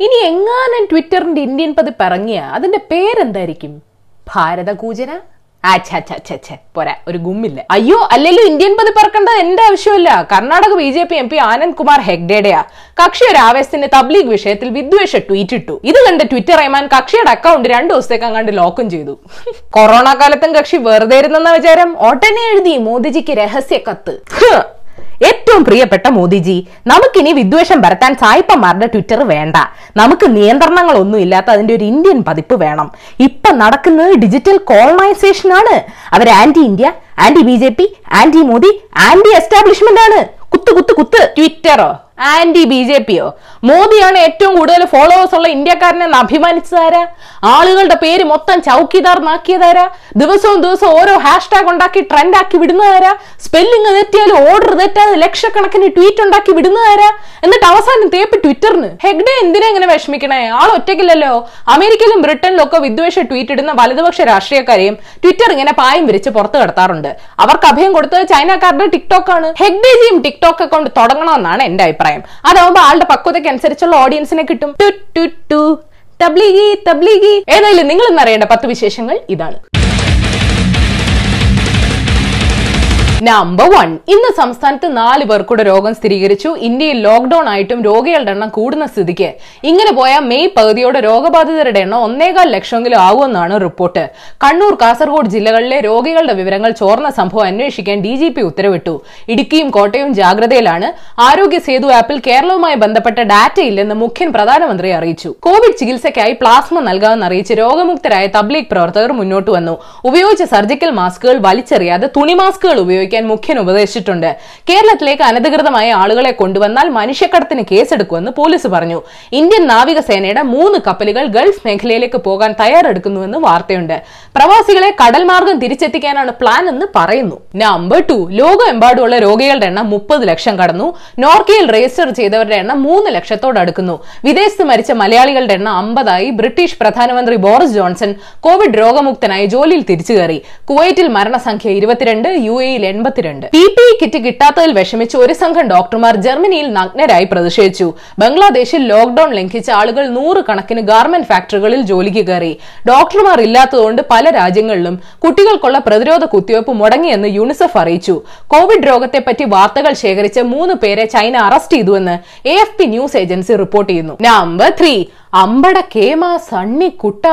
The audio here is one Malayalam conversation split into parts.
ഇനി എങ്ങാനും ട്വിറ്ററിന്റെ ഇന്ത്യൻ പതിപ്പ് ഇറങ്ങിയ അതിന്റെ പേരെന്തായിരിക്കും? ഭാരതകൂജന? പോരാ ഒരു ഗുമ്മില്ല. അയ്യോ അല്ലെങ്കിലും ഇന്ത്യൻ പതിപ്പ് ഇറക്കേണ്ടത് എന്റെ ആവശ്യമില്ല. Karnataka B J P M P Anand Kumar ഹെഗ്ഡേഡയാ കക്ഷി ഒരു ആവേശത്തിന്റെ തബ്ലീഗ് വിഷയത്തിൽ വിദ്വേഷ ട്വീറ്റ് ഇട്ടു. ഇത് കണ്ട് ട്വിറ്റർ റഹ്മാൻ കക്ഷിയുടെ അക്കൗണ്ട് രണ്ടു ദിവസത്തേക്ക് അങ്ങാണ്ട് ലോക്കും ചെയ്തു. കൊറോണ കാലത്തും കക്ഷി വെറുതെ ഇരുന്നെന്ന വിചാരം? ഒട്ടനെ എഴുതി മോദിജിക്ക് രഹസ്യ കത്ത്. ഏറ്റവും പ്രിയപ്പെട്ട മോദിജി നമുക്കിനി വിദ്വേഷം പരത്താൻ സായിപ്പന്മാരുടെ ട്വിറ്റർ വേണ്ട. നമുക്ക് നിയന്ത്രണങ്ങൾ ഒന്നും ഇല്ലാത്ത അതിന്റെ ഒരു ഇന്ത്യൻ പതിപ്പ് വേണം. ഇപ്പൊ നടക്കുന്നത് ഡിജിറ്റൽ കോളനൈസേഷൻ ആണ്. അവർ anti India anti B J P anti Modi anti establishment ആണ്. കുത്ത് കുത്ത് കുത്ത് ട്വിറ്ററോ ആന്റി ബി ജെ പിയോ? മോദിയാണ് ഏറ്റവും കൂടുതൽ ഫോളോവേഴ്സ് ഉള്ള ഇന്ത്യക്കാരനെ അഭിമാനിച്ചതാരാ ആളുകളുടെ പേര് മൊത്തം ചൗക്കിദാർ നാക്കിയതാരാ ദിവസവും ദിവസവും ഓരോ ഹാഷ്ടാഗ് ഉണ്ടാക്കി ട്രെൻഡ് ആക്കി വിടുന്നതാരാ സ്പെല്ലിംഗ് തെറ്റിയാലും ഓർഡർ തെറ്റാതെ ലക്ഷക്കണക്കിന് ട്വീറ്റ് ഉണ്ടാക്കി വിടുന്നതാരാ എന്നിട്ട് അവസാനം തേപ്പ് ട്വിറ്ററിന്. ഹെഗ്ഡെ എന്തിനാ ഇങ്ങനെ വിഷമിക്കണേ? ആൾ ഒറ്റയ്ക്കില്ലല്ലോ. അമേരിക്കയിലും ബ്രിട്ടനിലും ഒക്കെ വിദ്വേഷ ട്വീറ്റ് ഇടുന്ന വലതുപക്ഷ രാഷ്ട്രീയക്കാരെയും ട്വിറ്റർ ഇങ്ങനെ പായം വിരിച്ച് പുറത്തു കടത്താറുണ്ട്. അവർക്ക് അഭയം കൊടുത്തത് ചൈനക്കാരുടെ ടിക്ടോക്ക് ആണ് ഹെഗ്ഡേജിയും ടിക്ടോക്ക് അക്കൗണ്ട് തുടങ്ങണമെന്നാണ് എന്റെ അഭിപ്രായം. അതാവുമ്പോ ആളുടെ പക്വതയ്ക്ക് അനുസരിച്ചുള്ള ഓഡിയൻസിനെ കിട്ടും. ടു ടു ടു. തബ്ലീഗി തബ്ലീഗി. ഏതായാലും നിങ്ങൾ ഇന്ന് അറിയേണ്ട പത്ത് വിശേഷങ്ങൾ ഇതാണ്. നമ്പർ വൺ ഇന്ന് സംസ്ഥാനത്ത് നാല് പേർക്കൂടെ രോഗം സ്ഥിരീകരിച്ചു. ഇന്ത്യയിൽ ലോക്ഡൌൺ ആയിട്ടും രോഗികളുടെ എണ്ണം കൂടുന്ന സ്ഥിതിക്ക്. ഇങ്ങനെ പോയ മെയ് പകുതിയോടെ രോഗബാധിതരുടെ എണ്ണം ഒന്നേകാൽ ലക്ഷമെങ്കിലും ആകുമെന്നാണ് റിപ്പോർട്ട്. കണ്ണൂർ കാസർഗോഡ് ജില്ലകളിലെ രോഗികളുടെ വിവരങ്ങൾ ചോർന്ന സംഭവം അന്വേഷിക്കാൻ ഡി ജി പി ഉത്തരവിട്ടു. ഇടുക്കിയും കോട്ടയവും ജാഗ്രതയിലാണ്. ആരോഗ്യ സേതു ആപ്പിൽ കേരളവുമായി ബന്ധപ്പെട്ട ഡാറ്റ ഇല്ലെന്ന് മുഖ്യൻ പ്രധാനമന്ത്രി അറിയിച്ചു. കോവിഡ് ചികിത്സയ്ക്കായി പ്ലാസ്മ നൽകാമെന്ന് അറിയിച്ച് രോഗമുക്തരായ തബ്ലീഗ് പ്രവർത്തകർ മുന്നോട്ട് വന്നു. ഉപയോഗിച്ച സർജിക്കൽ മാസ്കുകൾ വലിച്ചെറിയാതെ തുണി മാസ്കുകൾ ഉപയോഗിക്കാൻ മുഖ്യൻ ഉപദേശിച്ചിട്ടുണ്ട്. കേരളത്തിലേക്ക് അനധികൃതമായ ആളുകളെ കൊണ്ടുവന്നാൽ മനുഷ്യക്കടത്തിന് കേസെടുക്കുമെന്ന് പോലീസ് പറഞ്ഞു. ഇന്ത്യൻ നാവികസേനയുടെ മൂന്ന് കപ്പലുകൾ ഗൾഫ് മേഖലയിലേക്ക് പോകാൻ തയ്യാറെടുക്കുന്നുവെന്ന് വാർത്തയുണ്ട്. പ്രവാസികളെ കടൽ മാർഗം തിരിച്ചെത്തിക്കാനാണ് പ്ലാൻ എന്ന് പറയുന്നു. നമ്പർ ടു ലോകമെമ്പാടുമുള്ള രോഗികളുടെ എണ്ണം മുപ്പത് ലക്ഷം കടന്നു. നോർക്കയിൽ രജിസ്റ്റർ ചെയ്തവരുടെ എണ്ണം മൂന്ന് ലക്ഷത്തോട് അടുക്കുന്നു. വിദേശത്ത് മരിച്ച മലയാളികളുടെ എണ്ണം അമ്പതായി. ബ്രിട്ടീഷ് പ്രധാനമന്ത്രി ബോറിസ് ജോൺസൺ കോവിഡ് രോഗമുക്തനായി ജോലിയിൽ തിരിച്ചു കയറി കുവൈറ്റിൽ മരണസംഖ്യ ഇരുപത്തിരണ്ട് യു എയിൽ എൺപത്തിരണ്ട്. പി പി ഇ കിറ്റ് കിട്ടാത്തതിൽ വിഷമിച്ച് ഒരു സംഘം ഡോക്ടർമാർ ജർമ്മനിയിൽ നഗ്നരായി പ്രതിഷേധിച്ചു. ബംഗ്ലാദേശിൽ ലോക്ഡൌൺ ലംഘിച്ച ആളുകൾ നൂറുകണക്കിന് ഗാർമെന്റ് ഫാക്ടറികളിൽ ജോലിക്ക് കയറി. ഡോക്ടർമാർ ഇല്ലാത്തതുകൊണ്ട് പല രാജ്യങ്ങളിലും കുട്ടികൾക്കുള്ള പ്രതിരോധ കുത്തിവയ്പ് മുടങ്ങിയെന്ന് യുണിസെഫ് അറിയിച്ചു. കോവിഡ് രോഗത്തെപ്പറ്റി വാർത്തകൾ ശേഖരിച്ച് മൂന്ന് പേരെ ചൈന അറസ്റ്റ് ചെയ്തുവെന്ന് A F P news agency report ചെയ്യുന്നു. നമ്പർ ത്രീ അമ്പട കേമ സണ്ണി കുട്ട.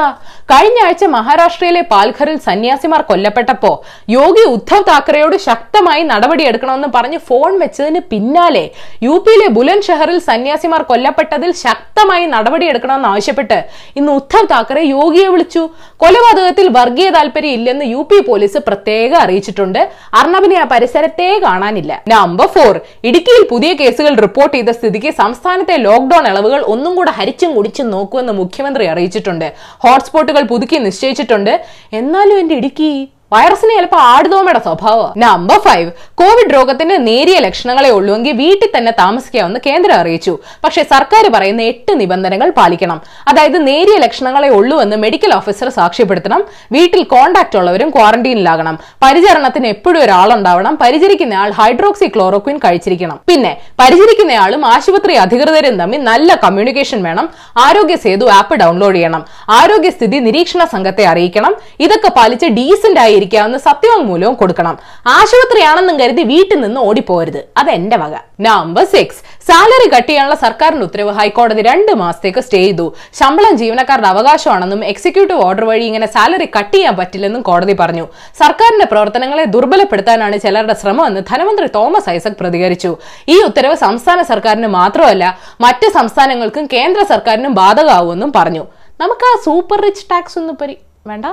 കഴിഞ്ഞ ആഴ്ച മഹാരാഷ്ട്രയിലെ പാൽഘറിൽ സന്യാസിമാർ കൊല്ലപ്പെട്ടപ്പോ യോഗി ഉദ്ധവ് താക്കറെയോട് ശക്തമായി നടപടിയെടുക്കണമെന്ന് പറഞ്ഞ് ഫോൺ വെച്ചതിന് പിന്നാലെ യു പിയിലെ ബുലന്ദ് ഷഹറിൽ സന്യാസിമാർ കൊല്ലപ്പെട്ടതിൽ ശക്തമായി നടപടിയെടുക്കണമെന്ന് ആവശ്യപ്പെട്ട് ഇന്ന് ഉദ്ധവ് താക്കറെ യോഗിയെ വിളിച്ചു. കൊലപാതകത്തിൽ വർഗീയ താല്പര്യം ഇല്ലെന്ന് യു പി പോലീസ് പ്രത്യേകം അറിയിച്ചിട്ടുണ്ട്. അർണബിനെ ആ പരിസരത്തേ കാണാനില്ല. നമ്പർ ഫോർ ഇടുക്കിയിൽ പുതിയ കേസുകൾ റിപ്പോർട്ട് ചെയ്ത സ്ഥിതിക്ക് സംസ്ഥാനത്തെ ലോക്ഡൌൺ ഇളവുകൾ ഒന്നും കൂടെ ഹരിച്ചും കുടിച്ചും നോക്കുമെന്ന് മുഖ്യമന്ത്രി അറിയിച്ചിട്ടുണ്ട്. ഹോട്ട്സ്പോട്ടുകൾ പുതുക്കി നിശ്ചയിച്ചിട്ടുണ്ട്. എന്നാലും എന്റെ ഇടുക്കി വൈറസിന് ചിലപ്പോൾ ആടുതോമയുടെ സ്വഭാവം നമ്പർ ഫൈവ് കോവിഡ് രോഗത്തിന്റെ നേരിയ ലക്ഷണങ്ങളെ ഉള്ളുവെങ്കിൽ വീട്ടിൽ തന്നെ താമസിക്കാമെന്ന് കേന്ദ്രം അറിയിച്ചു. പക്ഷേ സർക്കാർ പറയുന്ന എട്ട് നിബന്ധനകൾ പാലിക്കണം. അതായത് നേരിയ ലക്ഷണങ്ങളെ ഉള്ളുവെന്ന് മെഡിക്കൽ ഓഫീസർ സാക്ഷ്യപ്പെടുത്തണം. വീട്ടിൽ കോണ്ടാക്ട് ഉള്ളവരും ക്വാറന്റീനിലാകണം പരിചരണത്തിന് എപ്പോഴും ഒരാളുണ്ടാവണം. പരിചരിക്കുന്നയാൾ ഹൈഡ്രോക്സി ക്ലോറോക്വിൻ കഴിച്ചിരിക്കണം. പിന്നെ പരിചരിക്കുന്നയാളും ആശുപത്രി അധികൃതരും തമ്മിൽ നല്ല കമ്മ്യൂണിക്കേഷൻ വേണം. ആരോഗ്യ സേതു ആപ്പ് ഡൗൺലോഡ് ചെയ്യണം. ആരോഗ്യസ്ഥിതി നിരീക്ഷണ സംഘത്തെ അറിയിക്കണം. ഇതൊക്കെ പാലിച്ച് ഡീസന്റ് ആയിരിക്കാവുന്ന മൂലവും കൊടുക്കണം. ആശുപത്രിയാണെന്നും കരുതി വീട്ടിൽ നിന്ന് ഓടിപ്പോരുത് അത് എന്റെ വക. നമ്പർ സിക്സ് സാലറി കട്ട് ചെയ്യാനുള്ള സർക്കാരിന്റെ ഉത്തരവ് ഹൈക്കോടതി രണ്ട് മാസത്തേക്ക് സ്റ്റേ ചെയ്തു. ശമ്പളം ജീവനക്കാരുടെ അവകാശമാണെന്നും എക്സിക്യൂട്ടീവ് ഓർഡർ വഴി ഇങ്ങനെ സാലറി കട്ട് ചെയ്യാൻ പറ്റില്ലെന്നും കോടതി പറഞ്ഞു. സർക്കാരിന്റെ പ്രവർത്തനങ്ങളെ ദുർബലപ്പെടുത്താനാണ് ചിലരുടെ ശ്രമമെന്ന് ധനമന്ത്രി തോമസ് ഐസക് പ്രതികരിച്ചു. ഈ ഉത്തരവ് സംസ്ഥാന സർക്കാരിന് മാത്രമല്ല മറ്റ് സംസ്ഥാനങ്ങൾക്കും കേന്ദ്ര സർക്കാരിനും ബാധകമാവുമെന്നും പറഞ്ഞു. നമുക്ക് ആ സൂപ്പർ റിച്ച് ടാക്സ് ഒന്നും പരി വേണ്ട?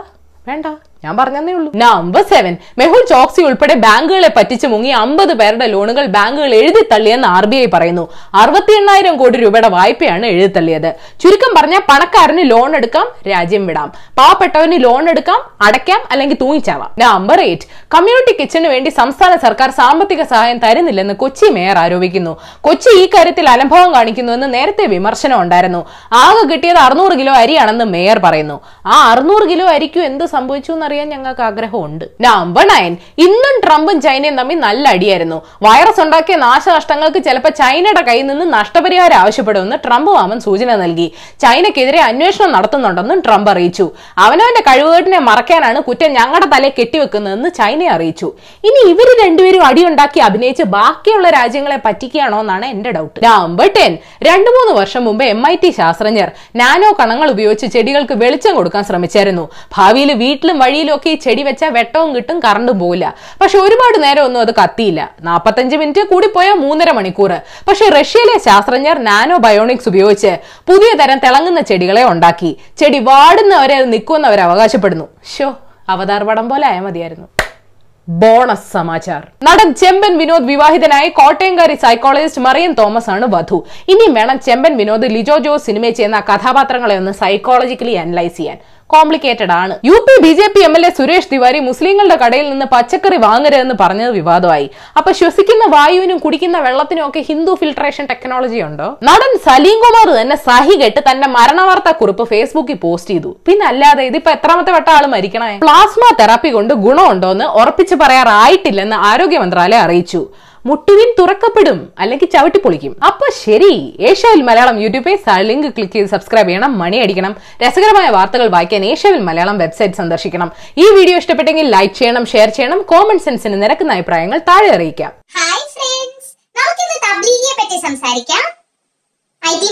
വേണ്ട. ഞാൻ പറഞ്ഞതേ ഉള്ളൂ. നമ്പർ സെവൻ മെഹുൽ ചോക്സി ഉൾപ്പെടെ ബാങ്കുകളെ പറ്റിച്ച് മുങ്ങി അമ്പത് പേരുടെ ലോണുകൾ ബാങ്കുകൾ എഴുതി തള്ളിയെന്ന് ആർ ബി ഐ പറയുന്നു. അറുപത്തി എണ്ണായിരം കോടി രൂപയുടെ വായ്പയാണ് എഴുതി തള്ളിയത്. ചുരുക്കം പറഞ്ഞാൽ പണക്കാരന് ലോൺ എടുക്കാം രാജ്യം വിടാം. പാവപ്പെട്ടവന് ലോൺ എടുക്കാം അടയ്ക്കാം അല്ലെങ്കിൽ തൂങ്ങിച്ചാവാം. നമ്പർ എയ്റ്റ് കമ്മ്യൂണിറ്റി കിച്ചന് വേണ്ടി സംസ്ഥാന സർക്കാർ സാമ്പത്തിക സഹായം തരുന്നില്ലെന്ന് കൊച്ചി മേയർ ആരോപിക്കുന്നു. കൊച്ചി ഈ കാര്യത്തിൽ അലംഭവം കാണിക്കുന്നുവെന്ന് നേരത്തെ വിമർശനം ഉണ്ടായിരുന്നു. ആകെ കിട്ടിയത് അറുന്നൂറ് കിലോ അരിയാണെന്ന് മേയർ പറയുന്നു. ആ അറുന്നൂറ് കിലോ അരിക്കും എന്ത് സംഭവിച്ചു എന്നറിയാൻ ഞങ്ങൾക്ക് ആഗ്രഹമുണ്ട്. നമ്പർ നയൻ ഇന്നും ട്രംപും ചൈനയും തമ്മിൽ നല്ല അടിയായിരുന്നു. വൈറസ് ഉണ്ടാക്കിയ നാശനഷ്ടങ്ങൾക്ക് ചിലപ്പോൾ ചൈനയുടെ കയ്യിൽ നിന്ന് നഷ്ടപരിഹാരം ആവശ്യപ്പെടുമെന്ന് ട്രംപ് മാമൻ സൂചന നൽകി. ചൈനയ്ക്കെതിരെ അന്വേഷണം നടത്തുന്നുണ്ടെന്നും ട്രംപ് അറിയിച്ചു. അവനവന്റെ കഴിവുകേട്ടിനെ മറക്കാനാണ് കുറ്റം ഞങ്ങളുടെ തലയെ കെട്ടിവെക്കുന്നതെന്ന് ചൈനയെ അറിയിച്ചു. ഇനി ഇവർ രണ്ടുപേരും അടിയുണ്ടാക്കി അഭിനയിച്ച് ബാക്കിയുള്ള രാജ്യങ്ങളെ പറ്റിക്കുകയാണോ എന്നാണ് എന്റെ ഡൗട്ട് നമ്പർ ടെൻ രണ്ടു മൂന്ന് വർഷം മുമ്പ് എം ഐ ടി ശാസ്ത്രജ്ഞർ നാനോ കണങ്ങൾ ഉപയോഗിച്ച് ചെടികൾക്ക് വെളിച്ചം കൊടുക്കാൻ ശ്രമിച്ചായിരുന്നു. ഭാവിയിൽ വീട്ടിലും വഴിയിലും ഒക്കെ ഈ ചെടി വെച്ചാൽ വെട്ടവും കിട്ടും കറണ്ടും പോവില്ല. പക്ഷെ ഒരുപാട് നേരം ഒന്നും അത് കത്തിയില്ല. നാൽപ്പത്തഞ്ച് മിനിറ്റ് കൂടിപ്പോയാൽ മൂന്നര മണിക്കൂർ പക്ഷെ റഷ്യയിലെ ശാസ്ത്രജ്ഞർ നാനോ ബയോണിക്സ് ഉപയോഗിച്ച് പുതിയ തരം തിളങ്ങുന്ന ചെടികളെ ഉണ്ടാക്കി. ചെടി വാടുന്നവരെ നിൽക്കുമെന്ന് അവർ അവകാശപ്പെടുന്നു. ഷോ അവതാർ പടം പോലെ ആയാൽ മതിയായിരുന്നു. ബോണസ് സമാചാർ. നടൻ ചെമ്പൻ വിനോദ് വിവാഹിതനായ കോട്ടയംകാരി സൈക്കോളജിസ്റ്റ് മറിയൻ തോമസ് ആണ് വധു. ഇനിയും വേണം ചെമ്പൻ വിനോദ് ലിജോ ജോസ് സിനിമയിൽ ചെയ്യുന്ന കഥാപാത്രങ്ങളെ ഒന്ന് സൈക്കോളജിക്കലി അനലൈസ് ചെയ്യാൻ. കോംപ്ലിക്കേറ്റഡ് ആണ്. U P B J P M L A Suresh Tiwari മുസ്ലിങ്ങളുടെ കടയിൽ നിന്ന് പച്ചക്കറി വാങ്ങരുതെന്ന് പറഞ്ഞത് വിവാദമായി. അപ്പൊ ശ്വസിക്കുന്ന വായുവിനും കുടിക്കുന്ന വെള്ളത്തിനും ഒക്കെ ഹിന്ദു ഫിൽട്രേഷൻ ടെക്നോളജി ഉണ്ടോ? നടൻ സലീം കുമാർ തന്നെ സഹി കെട്ട് തന്റെ മരണവാർത്താ കുറിപ്പ് ഫേസ്ബുക്കിൽ പോസ്റ്റ് ചെയ്തു. പിന്നെ അല്ലാതെ ഇതിപ്പോ എത്രാമത്തെ വട്ട ആൾ മരിക്കണേ? പ്ലാസ്മ തെറാപ്പി കൊണ്ട് ഗുണമുണ്ടോന്ന് ഉറപ്പിച്ച് പറയാറായിട്ടില്ലെന്ന് ആരോഗ്യ മന്ത്രാലയം അറിയിച്ചു. മുട്ടുവിൻ തുറക്കപ്പെടും അല്ലെങ്കിൽ ചവിട്ടി പൊളിക്കും. അപ്പൊ ശരി ഏഷ്യാവിൽ മലയാളം യൂട്യൂബിൽ ലിങ്ക് ക്ലിക്ക് ചെയ്ത് സബ്സ്ക്രൈബ് ചെയ്യണം മണി അടിക്കണം രസകരമായ വാർത്തകൾ വായിക്കാൻ ഏഷ്യാവിൽ മലയാളം വെബ്സൈറ്റ് സന്ദർശിക്കണം. ഈ വീഡിയോ ഇഷ്ടപ്പെട്ടെങ്കിൽ ലൈക്ക് ചെയ്യണം ഷെയർ ചെയ്യണം കോമൺ സെൻസിന് നിരക്കുന്ന അഭിപ്രായങ്ങൾ താഴെ അറിയിക്കാം. ഹായ് ഫ്രണ്ട്സ് നമുക്കിന്ന് പറ്റി സംസാരിക്കാം. I T